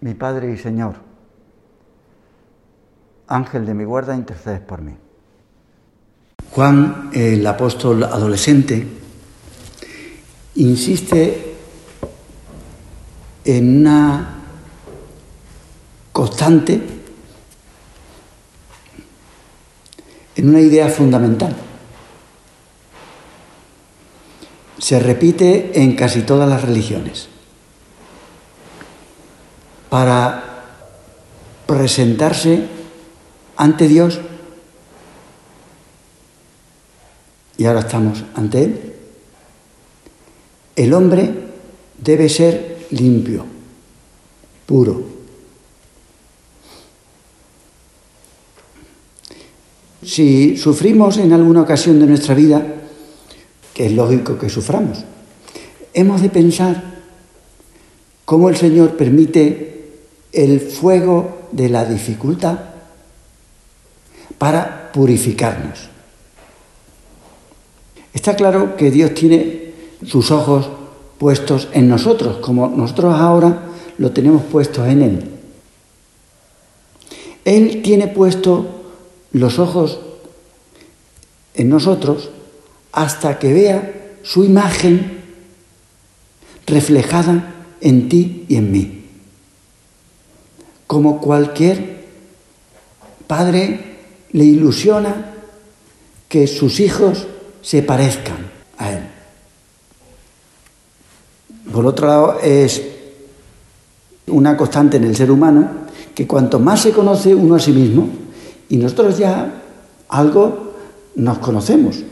mi Padre y Señor, Ángel de mi guarda, intercedes por mí. Juan, el apóstol adolescente, insiste en una constante, en una idea fundamental. Se repite en casi todas las religiones para presentarse ante Dios y ahora estamos ante Él. El hombre debe ser limpio, puro. Si sufrimos en alguna ocasión de nuestra vida, que es lógico que suframos, hemos de pensar cómo el Señor permite el fuego de la dificultad para purificarnos. Está claro que Dios tiene sus ojos puestos en nosotros, como nosotros ahora lo tenemos puestos en Él. Él tiene puesto los ojos en nosotros hasta que vea su imagen reflejada en ti y en mí como cualquier padre le ilusiona que sus hijos se parezcan a él. Por otro lado, es una constante en el ser humano que cuanto más se conoce uno a sí mismo, y nosotros ya algo nos conocemos,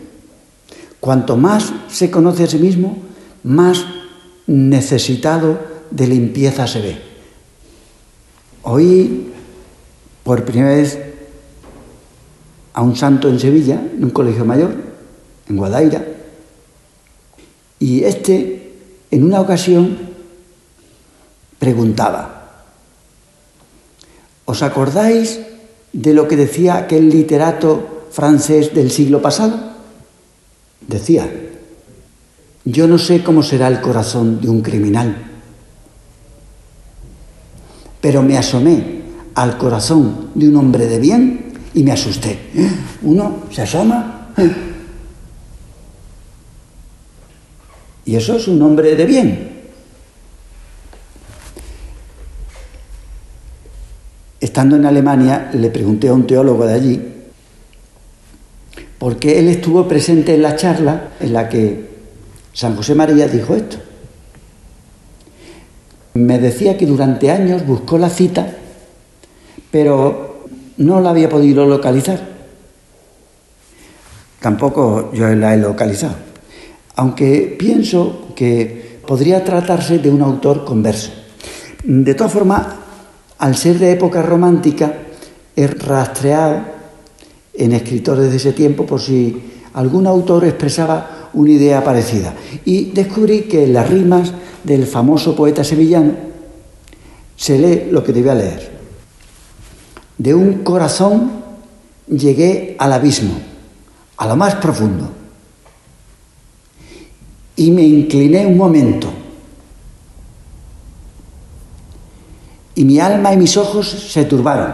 cuanto más se conoce a sí mismo, más necesitado de limpieza se ve. Oí por primera vez a un santo en Sevilla, en un colegio mayor, en Guadaira, y este en una ocasión preguntaba, ¿os acordáis de lo que decía aquel literato francés del siglo pasado? Decía, yo no sé cómo será el corazón de un criminal pero me asomé al corazón de un hombre de bien y me asusté. Uno se asoma. Y eso es un hombre de bien. Estando en Alemania, le pregunté a un teólogo de allí, porque él estuvo presente en la charla en la que San José María dijo esto. Me decía que durante años buscó la cita, pero no la había podido localizar. Tampoco yo la he localizado. Aunque pienso que podría tratarse de un autor converso. De todas formas, al ser de época romántica, he rastreado en escritores de ese tiempo por si algún autor expresaba una idea parecida. Y descubrí que las rimas del famoso poeta sevillano, se lee lo que debía leer. De un corazón llegué al abismo, a lo más profundo, y me incliné un momento. Y mi alma y mis ojos se turbaron.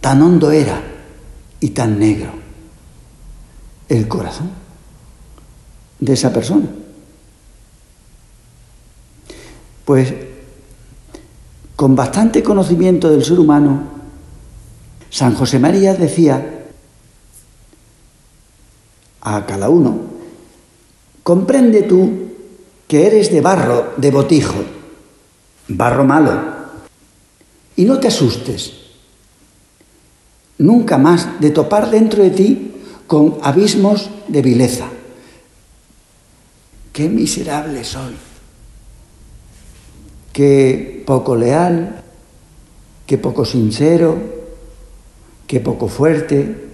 Tan hondo era y tan negro el corazón de esa persona. Pues con bastante conocimiento del ser humano, San José María decía a cada uno, comprende tú que eres de barro, de botijo, barro malo, y no te asustes nunca más de topar dentro de ti con abismos de vileza. Qué miserable soy que poco leal, que poco sincero, que poco fuerte,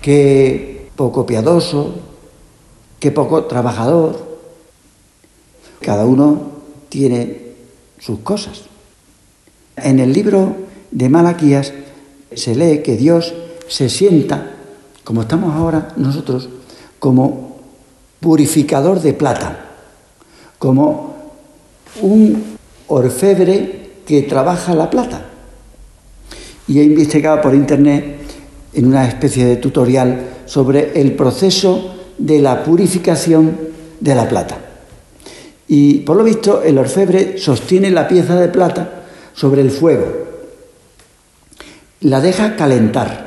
que poco piadoso, que poco trabajador. Cada uno tiene sus cosas. En el libro de Malaquías se lee que Dios se sienta, como estamos ahora nosotros, como purificador de plata, como un orfebre que trabaja la plata. Y he investigado por internet en una especie de tutorial sobre el proceso de la purificación de la plata. Y por lo visto el orfebre sostiene la pieza de plata sobre el fuego, la deja calentar,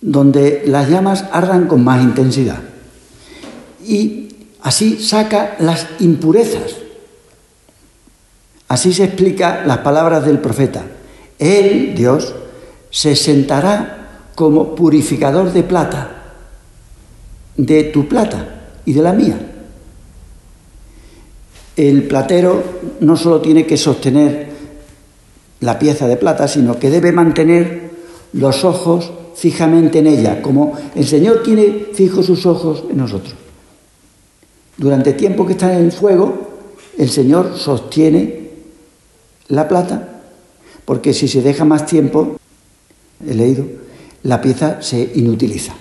donde las llamas ardan con más intensidad. Y así saca las impurezas. Así se explica las palabras del profeta. Él, Dios, se sentará como purificador de plata, de tu plata y de la mía. El platero no solo tiene que sostener la pieza de plata, sino que debe mantener los ojos fijamente en ella, como el Señor tiene fijos sus ojos en nosotros. Durante el tiempo que está en el fuego, el Señor sostiene la plata, porque si se deja más tiempo, he leído, la pieza se inutiliza.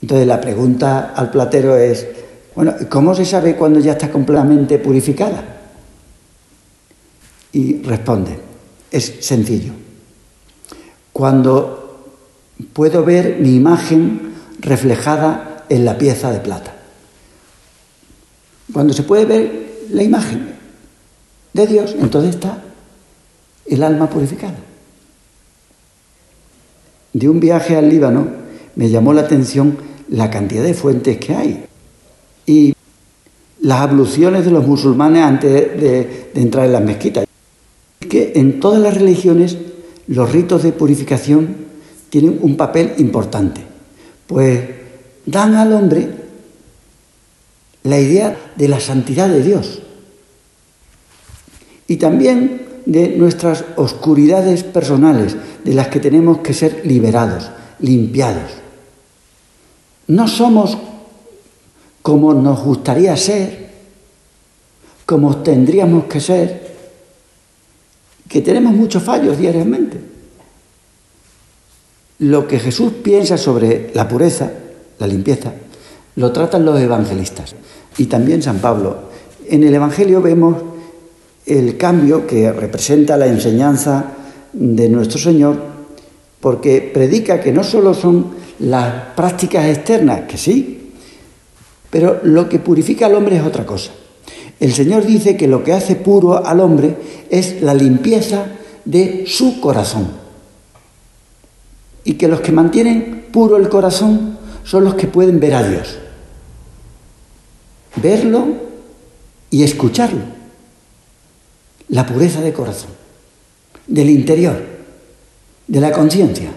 Entonces la pregunta al platero es, bueno, ¿cómo se sabe cuando ya está completamente purificada? Y responde, es sencillo. Cuando puedo ver mi imagen reflejada en la pieza de plata. Cuando se puede ver la imagen de Dios, entonces está el alma purificada. De un viaje al Líbano me llamó la atención la cantidad de fuentes que hay y las abluciones de los musulmanes antes de, entrar en las mezquitas. Que en todas las religiones los ritos de purificación tienen un papel importante, pues dan al hombre la idea de la santidad de Dios y también de nuestras oscuridades personales, de las que tenemos que ser liberados, limpiados. No somos como nos gustaría ser, como tendríamos que ser, que tenemos muchos fallos diariamente. Lo que Jesús piensa sobre la pureza, la limpieza, lo tratan los evangelistas y también San Pablo. En el Evangelio vemos el cambio que representa la enseñanza de nuestro Señor, porque predica que no solo son las prácticas externas, que sí, pero lo que purifica al hombre es otra cosa. El Señor dice que lo que hace puro al hombre es la limpieza de su corazón. Y que los que mantienen puro el corazón son los que pueden ver a Dios verlo y escucharlo. La pureza de corazón, del interior, de la conciencia.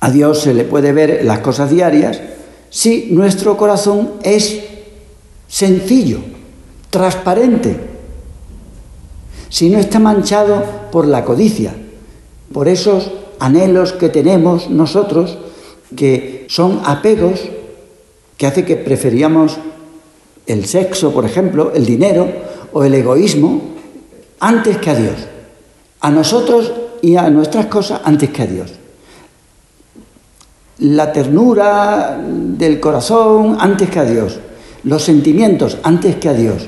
A Dios se le puede ver las cosas diarias si nuestro corazón es sencillo, transparente, si no está manchado por la codicia, por esos anhelos que tenemos nosotros, que son apegos que hace que preferíamos el sexo, por ejemplo, el dinero o el egoísmo antes que a Dios. A nosotros y a nuestras cosas antes que a Dios. La ternura del corazón antes que a Dios. Los sentimientos antes que a Dios.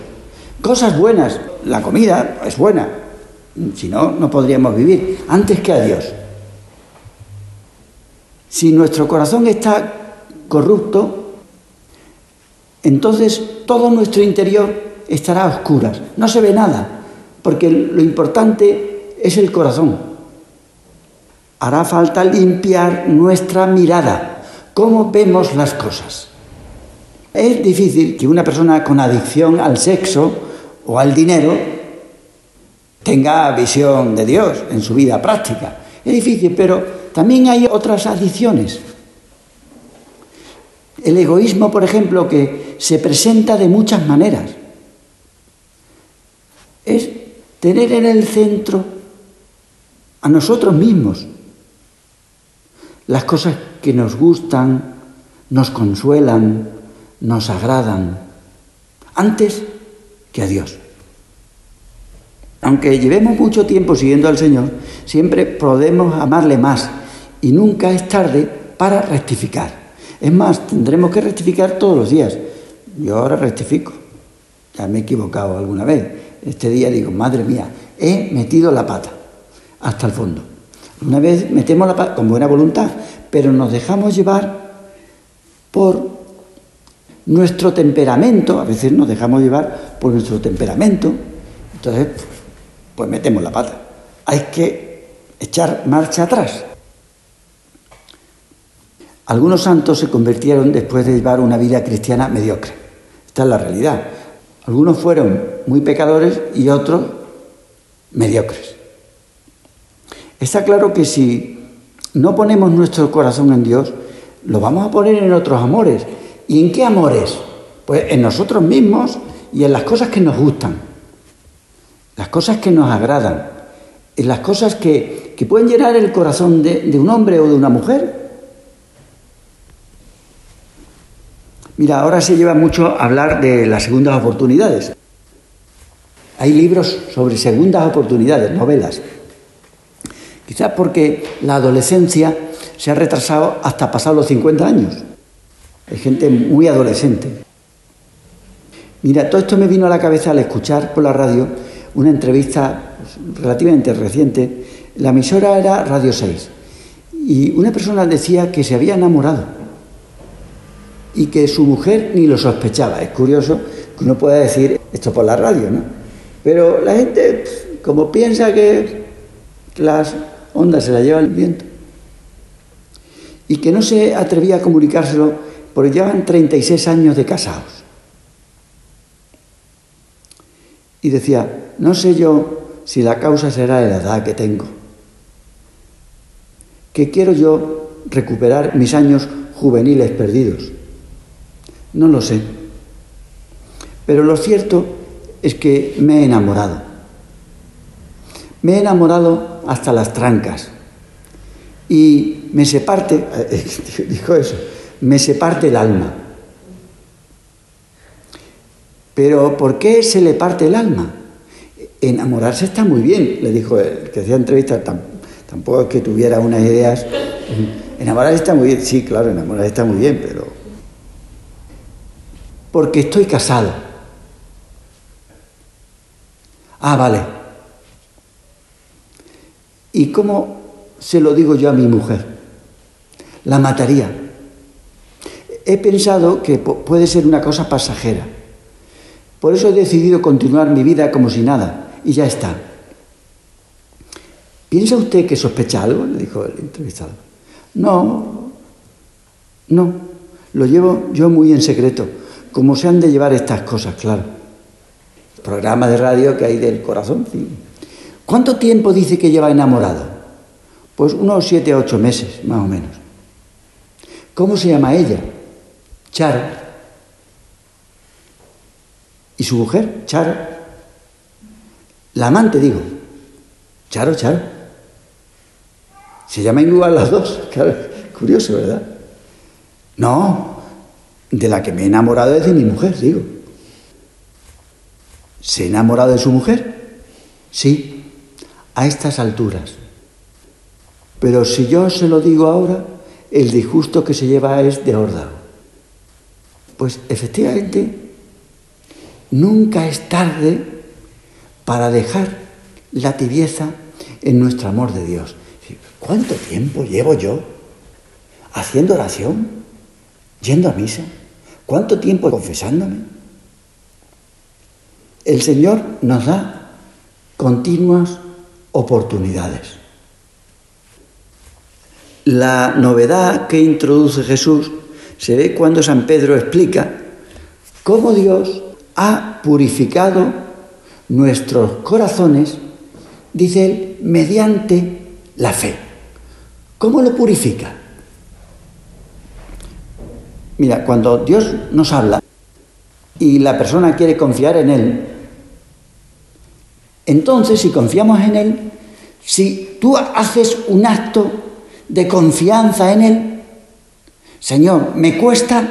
Cosas buenas. La comida es buena. Si no, no podríamos vivir. Antes que a Dios. Si nuestro corazón está corrupto, entonces todo nuestro interior estará a oscuras, no se ve nada, porque lo importante es el corazón. Hará falta limpiar nuestra mirada, cómo vemos las cosas. Es difícil que una persona con adicción al sexo o al dinero tenga visión de Dios en su vida práctica. Es difícil, pero también hay otras adicciones el egoísmo, por ejemplo, que se presenta de muchas maneras. es tener en el centro a nosotros mismos. Las cosas que nos gustan, nos consuelan, nos agradan, antes que a Dios. Aunque llevemos mucho tiempo siguiendo al Señor, siempre podemos amarle más y nunca es tarde para rectificar. Es más, tendremos que rectificar todos los días. Yo ahora rectifico. Ya me he equivocado alguna vez. Este día digo, madre mía, he metido la pata hasta el fondo. Una vez metemos la pata con buena voluntad, pero nos dejamos llevar por nuestro temperamento, a veces nos dejamos llevar por nuestro temperamento, entonces pues metemos la pata. Hay que echar marcha atrás. Algunos santos se convirtieron después de llevar una vida cristiana mediocre. Esta es la realidad. Algunos fueron muy pecadores y otros mediocres. Está claro que si no ponemos nuestro corazón en Dios, lo vamos a poner en otros amores. ¿Y en qué amores? Pues en nosotros mismos y en las cosas que nos gustan, las cosas que nos agradan, en las cosas que, pueden llenar el corazón de un hombre o de una mujer Mira, ahora se lleva mucho hablar de las segundas oportunidades. Hay libros sobre segundas oportunidades, novelas. Quizás porque la adolescencia se ha retrasado hasta pasar los 50 años. Hay gente muy adolescente. Mira, todo esto me vino a la cabeza al escuchar por la radio una entrevista relativamente reciente. La emisora era Radio 6 y una persona decía que se había enamorado y que su mujer ni lo sospechaba. Es curioso que uno pueda decir esto por la radio, ¿no? Pero la gente, como piensa que las ondas se las lleva el viento, y que no se atrevía a comunicárselo porque llevan 36 años de casados. Y decía, no sé yo si la causa será la edad que tengo, que quiero yo recuperar mis años juveniles perdidos no lo sé. Pero lo cierto es que me he enamorado. Me he enamorado hasta las trancas. Y me se parte, dijo eso, me se parte el alma. Pero ¿por qué se le parte el alma? Enamorarse está muy bien, le dijo el que hacía entrevistas, tampoco es que tuviera unas ideas. Enamorarse está muy bien, sí, claro, enamorarse está muy bien, pero porque estoy casado. Ah, vale. ¿Y cómo se lo digo yo a mi mujer? La mataría. He pensado que puede ser una cosa pasajera. Por eso he decidido continuar mi vida como si nada. Y ya está. ¿Piensa usted que sospecha algo? Le dijo el entrevistado. No, no. Lo llevo yo muy en secreto cómo se han de llevar estas cosas, claro. Programa de radio que hay del corazón. ¿Cuánto tiempo dice que lleva enamorado? Pues unos siete o ocho meses, más o menos. ¿Cómo se llama ella? Charo. ¿Y su mujer? Charo. La amante, digo. Charo, Charo. Se llaman igual las dos. Claro, curioso, ¿verdad? No, de la que me he enamorado es de mi mujer, digo. ¿Se ha enamorado de su mujer? Sí, a estas alturas. Pero si yo se lo digo ahora, el disgusto que se lleva es de horda. Pues efectivamente, nunca es tarde para dejar la tibieza en nuestro amor de Dios. ¿Cuánto tiempo llevo yo haciendo oración, yendo a misa? ¿Cuánto tiempo confesándome? El Señor nos da continuas oportunidades. La novedad que introduce Jesús se ve cuando San Pedro explica cómo Dios ha purificado nuestros corazones, dice él, mediante la fe. ¿Cómo lo purifica? Mira, cuando Dios nos habla y la persona quiere confiar en Él, Entonces, si confiamos en Él, si tú haces un acto de confianza en Él, Señor, me cuesta,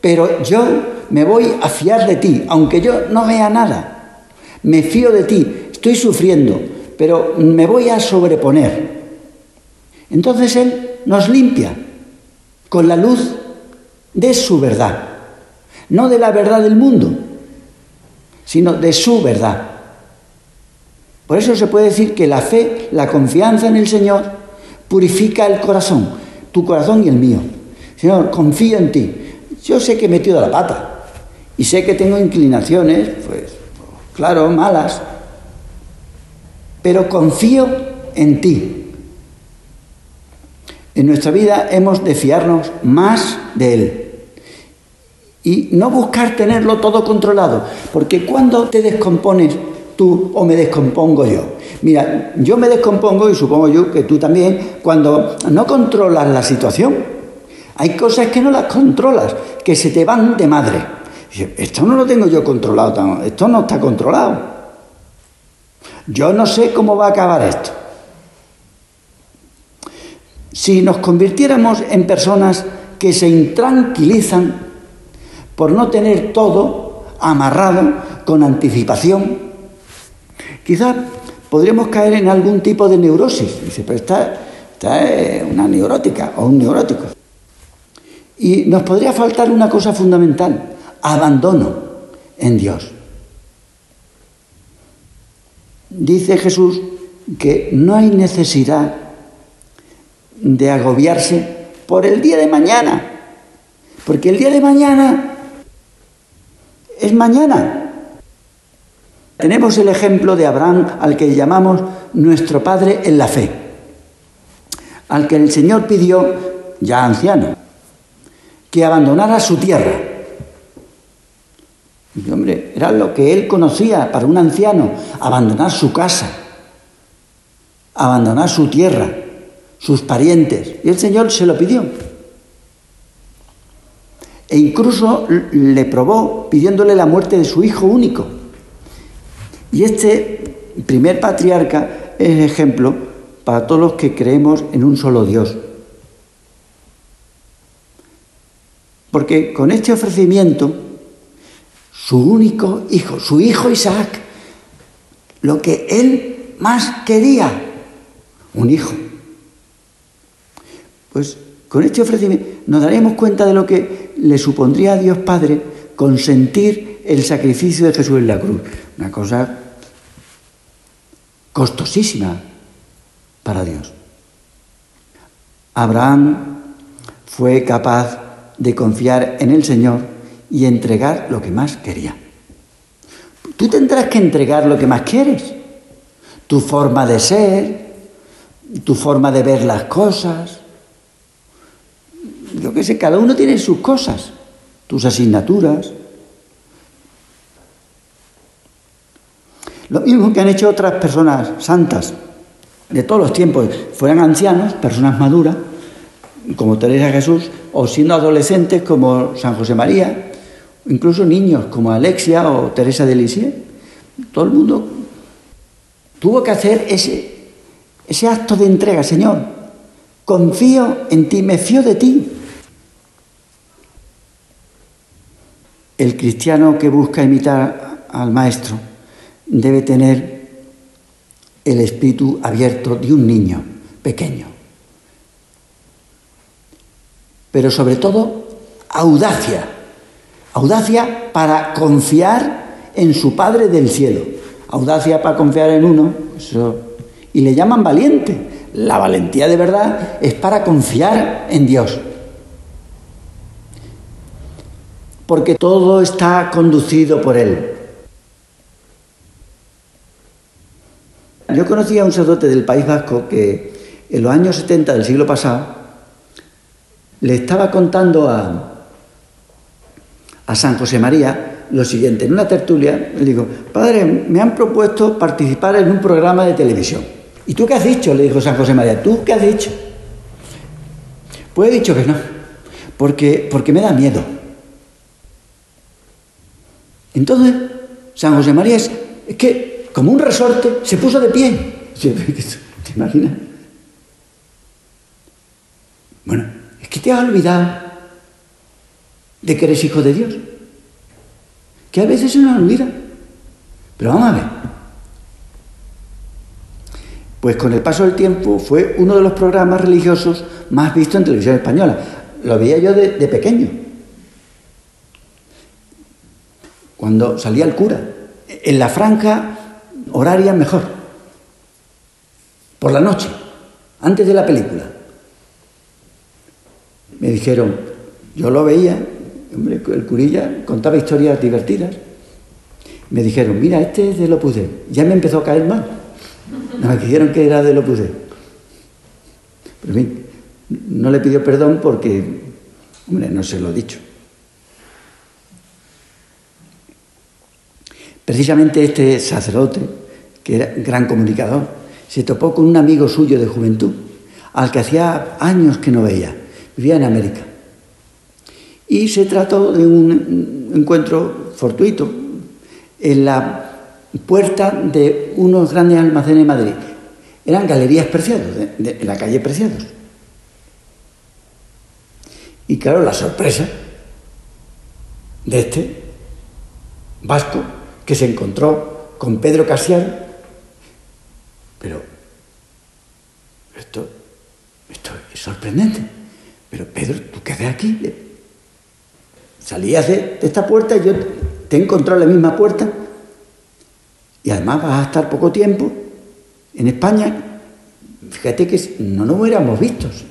pero yo me voy a fiar de ti, aunque yo no vea nada. Me fío de ti, estoy sufriendo, pero me voy a sobreponer. Entonces Él nos limpia con la luz de su verdad, no de la verdad del mundo, sino de su verdad. Por eso se puede decir que la fe, la confianza en el Señor, purifica el corazón, tu corazón y el mío. Señor, confío en ti. Yo sé que he metido la pata y sé que tengo inclinaciones, pues, claro, malas, pero confío en ti. En nuestra vida hemos de fiarnos más de Él y no buscar tenerlo todo controlado, porque cuando te descompones tú o me descompongo yo. Mira, yo me descompongo y supongo yo que tú también cuando no controlas la situación. Hay cosas que no las controlas, que se te van de madre. Esto no lo tengo yo controlado, esto no está controlado. Yo no sé cómo va a acabar esto. Si nos convirtiéramos en personas que se intranquilizan por no tener todo amarrado con anticipación, quizás podríamos caer en algún tipo de neurosis. Dice, pero está, está una neurótica o un neurótico. Y nos podría faltar una cosa fundamental, abandono en Dios. Dice Jesús que no hay necesidad de agobiarse por el día de mañana, porque el día de mañana es mañana. Tenemos el ejemplo de Abraham al que llamamos nuestro Padre en la fe, al que el Señor pidió, ya anciano, que abandonara su tierra y hombre, era lo que él conocía para un anciano, abandonar su casa, abandonar su tierra, sus parientes. Y el Señor se lo pidió. E incluso le probó pidiéndole la muerte de su hijo único. Y este primer patriarca es ejemplo para todos los que creemos en un solo Dios. Porque con este ofrecimiento su único hijo, su hijo Isaac, lo que él más quería, un hijo. Pues con este ofrecimiento nos daremos cuenta de lo que le supondría a Dios Padre consentir el sacrificio de Jesús en la cruz. Una cosa costosísima para Dios. Abraham fue capaz de confiar en el Señor y entregar lo que más quería. Tú tendrás que entregar lo que más quieres. Tu forma de ser, tu forma de ver las cosas. Yo qué sé, cada uno tiene sus cosas, tus asignaturas. Lo mismo que han hecho otras personas santas de todos los tiempos, fueran ancianos, personas maduras, como Teresa Jesús, o siendo adolescentes como San José María, incluso niños como Alexia o Teresa de Lisieux, todo el mundo tuvo que hacer ese, ese acto de entrega, Señor, confío en ti, me fío de ti. El cristiano que busca imitar al Maestro debe tener el espíritu abierto de un niño pequeño, pero sobre todo audacia Audacia para confiar en su Padre del cielo. Audacia para confiar en uno. Y le llaman valiente. La valentía de verdad es para confiar en Dios. Porque todo está conducido por Él. Yo conocí a un sacerdote del País Vasco que en los años 70 del siglo pasado le estaba contando a, a San José María lo siguiente. En una tertulia le digo, padre, me han propuesto participar en un programa de televisión. ¿Y tú qué has dicho? Le dijo San José María, ¿tú qué has dicho? Pues he dicho que no, porque, porque me da miedo. Entonces, San José María es, que como un resorte, se puso de pie. ¿Te imaginas? Bueno, es que te has olvidado de que eres hijo de Dios. Que a veces se nos olvida. Pero vamos a ver. Pues con el paso del tiempo fue uno de los programas religiosos más vistos en televisión española. Lo veía yo de pequeño. Cuando salía el cura. En la franja horaria mejor. Por la noche. Antes de la película. Me dijeron, yo lo veía, hombre, el curilla contaba historias divertidas. Me dijeron, mira, este es de Lopus Ya me empezó a caer mal. Me dijeron que era de Lopus Pero en fin, no le pidió perdón porque, hombre, no se lo he dicho. Precisamente este sacerdote, que era gran comunicador, se topó con un amigo suyo de juventud, al que hacía años que no veía, vivía en América. Y se trató de un encuentro fortuito en la puerta de unos grandes almacenes de Madrid. Eran galerías preciados, en la calle Preciados. Y claro, la sorpresa de este vasco que se encontró con Pedro Casiar, pero esto, esto es sorprendente. Pero Pedro, ¿tú qué aquí? Salías de, esta puerta y yo te he encontrado la misma puerta y además vas a estar poco tiempo en España. Fíjate que no nos hubiéramos vistos.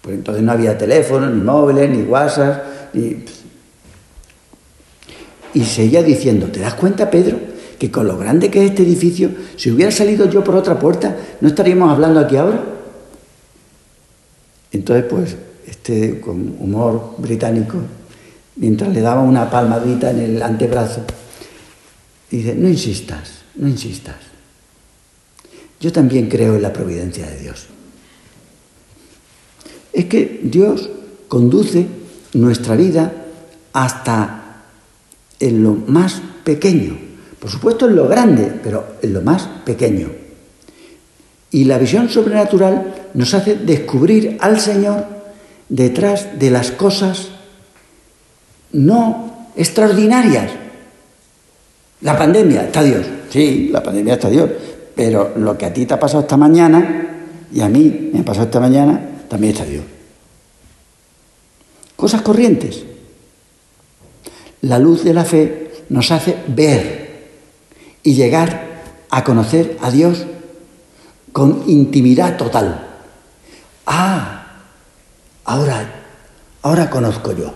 Pues entonces no había teléfono, ni móviles, ni WhatsApp, ni... Y seguía diciendo, ¿te das cuenta, Pedro, que con lo grande que es este edificio, si hubiera salido yo por otra puerta, ¿no estaríamos hablando aquí ahora? Entonces, pues, este con humor británico, mientras le daba una palmadita en el antebrazo, dice, no insistas, no insistas. Yo también creo en la providencia de Dios. Es que Dios conduce nuestra vida hasta en lo más pequeño. Por supuesto en lo grande, pero en lo más pequeño. Y la visión sobrenatural nos hace descubrir al Señor detrás de las cosas no extraordinarias. La pandemia, está Dios. Sí, la pandemia está Dios. Pero lo que a ti te ha pasado esta mañana y a mí me ha pasado esta mañana, también está Dios. Cosas corrientes. La luz de la fe nos hace ver y llegar a conocer a Dios con intimidad total. Ah, ahora, ahora conozco yo.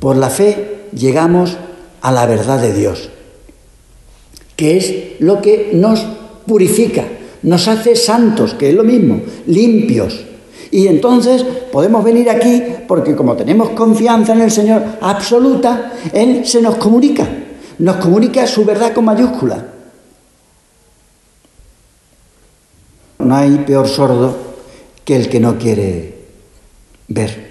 Por la fe llegamos a la verdad de Dios, que es lo que nos purifica, nos hace santos, que es lo mismo, limpios. Y entonces podemos venir aquí porque como tenemos confianza en el Señor absoluta, Él se nos comunica, nos comunica su verdad con mayúscula. No hay peor sordo que el que no quiere ver.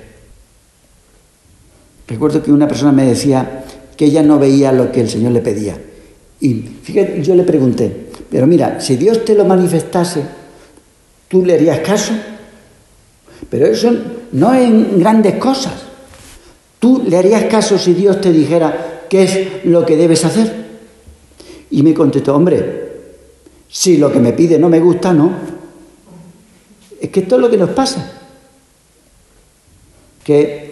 Recuerdo que una persona me decía que ella no veía lo que el Señor le pedía. Y fíjate, yo le pregunté, pero mira, si Dios te lo manifestase, ¿tú le harías caso? Pero eso no es en grandes cosas. ¿Tú le harías caso si Dios te dijera qué es lo que debes hacer? Y me contestó, hombre, si lo que me pide no me gusta, no. Es que esto es lo que nos pasa. Que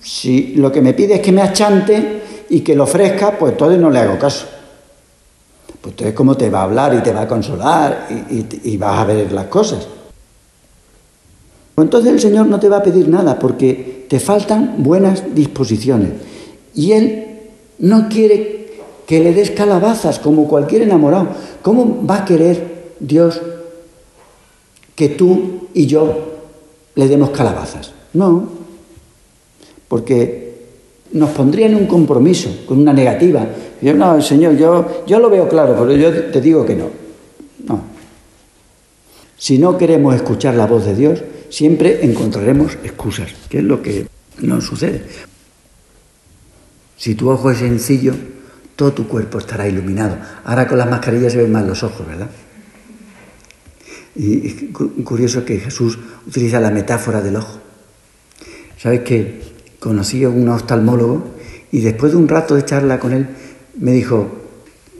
si lo que me pide es que me achante y que lo ofrezca, pues entonces no le hago caso. Pues entonces, ¿cómo te va a hablar y te va a consolar y, y vas a ver las cosas? Pues entonces el Señor no te va a pedir nada porque te faltan buenas disposiciones. Y Él no quiere que le des calabazas como cualquier enamorado. ¿Cómo va a querer Dios que tú y yo le demos calabazas? No, porque nos pondría en un compromiso, con una negativa. Yo, no, Señor, yo, yo lo veo claro, pero yo te digo que no. No. Si no queremos escuchar la voz de Dios, siempre encontraremos excusas, que es lo que nos sucede. Si tu ojo es sencillo, todo tu cuerpo estará iluminado. Ahora con las mascarillas se ven más los ojos, ¿verdad? Y es curioso que Jesús utiliza la metáfora del ojo. ¿Sabes que conocí a un oftalmólogo y después de un rato de charla con él me dijo,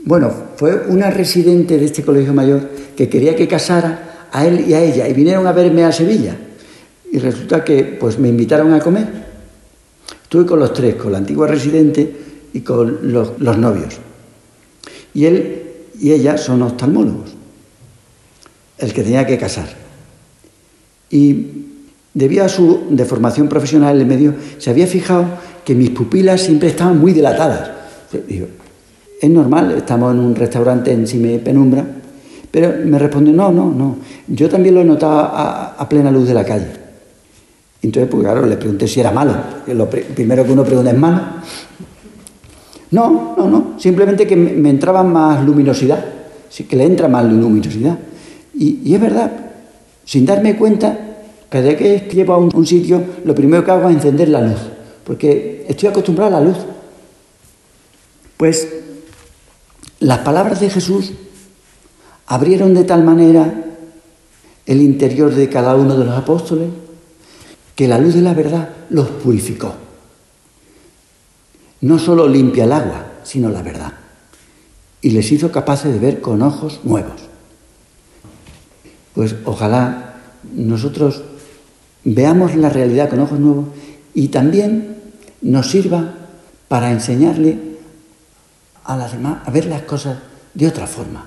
bueno, fue una residente de este colegio mayor que quería que casara a él y a ella y vinieron a verme a Sevilla. Y resulta que pues me invitaron a comer. Estuve con los tres, con la antigua residente y con los, novios. Y él y ella son oftalmólogos, el que tenía que casar. Y debido a su deformación profesional en medio, se había fijado que mis pupilas siempre estaban muy dilatadas. Digo, es normal, estamos en un restaurante en Cime Penumbra, pero me respondió, no, no, no, yo también lo he notado a, plena luz de la calle. Entonces, pues claro, le pregunté si era malo, lo primero que uno pregunta es malo. No, no, no, simplemente que me, entraba más luminosidad, que le entra más luminosidad. Y, es verdad, sin darme cuenta, cada vez que llego a un, sitio, lo primero que hago es encender la luz, porque estoy acostumbrado a la luz. Pues las palabras de Jesús abrieron de tal manera el interior de cada uno de los apóstoles que la luz de la verdad los purificó. No solo limpia el agua, sino la verdad. Y les hizo capaces de ver con ojos nuevos. Pues ojalá nosotros veamos la realidad con ojos nuevos y también nos sirva para enseñarle a las demás a ver las cosas de otra forma,